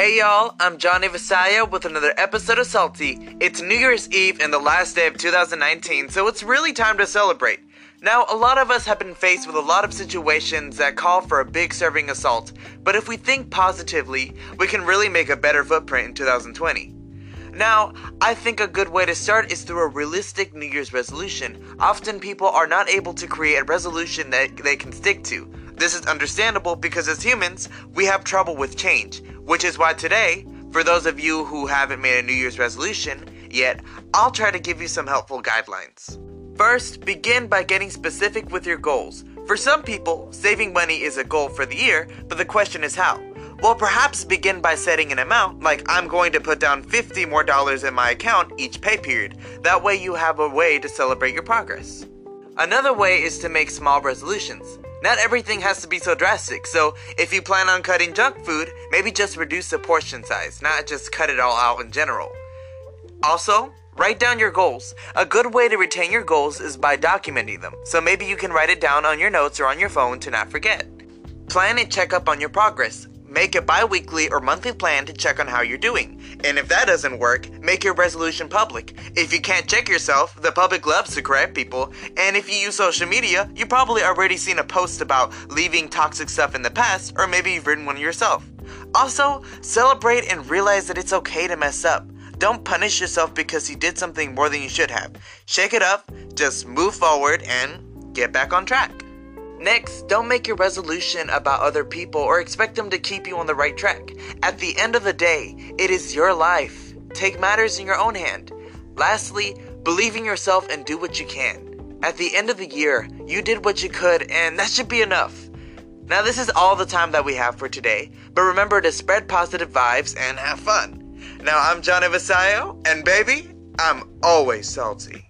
Hey y'all, I'm Johnny Visaya with another episode of Salty. It's New Year's Eve and the last day of 2019, so it's really time to celebrate. Now, a lot of us have been faced with a lot of situations that call for a big serving of salt, but if we think positively, we can really make a better footprint in 2020. Now, I think a good way to start is through a realistic New Year's resolution. Often people are not able to create a resolution that they can stick to. This is understandable because as humans, we have trouble with change, which is why today, for those of you who haven't made a New Year's resolution yet, I'll try to give you some helpful guidelines. First, begin by getting specific with your goals. For some people, saving money is a goal for the year, but the question is how. Well, perhaps begin by setting an amount, like I'm going to put down 50 more dollars in my account each pay period. That way, you have a way to celebrate your progress. Another way is to make small resolutions. Not everything has to be so drastic, so if you plan on cutting junk food, maybe just reduce the portion size, not just cut it all out in general. Also, write down your goals. A good way to retain your goals is by documenting them, so maybe you can write it down on your notes or on your phone to not forget. Plan and check up on your progress. Make a bi weekly or monthly plan to check on how you're doing. And if that doesn't work, make your resolution public. If you can't check yourself, the public loves to correct people. And if you use social media, you probably already seen a post about leaving toxic stuff in the past, or maybe you've written one yourself. Also, celebrate and realize that it's okay to mess up. Don't punish yourself because you did something more than you should have. Shake it up, just move forward, and get back on track. Next, don't make your resolution about other people or expect them to keep you on the right track. At the end of the day, it is your life. Take matters in your own hand. Lastly, believe in yourself and do what you can. At the end of the year, you did what you could, and that should be enough. Now, this is all the time that we have for today, but remember to spread positive vibes and have fun. Now, I'm Johnny Vasayo, and baby, I'm always salty.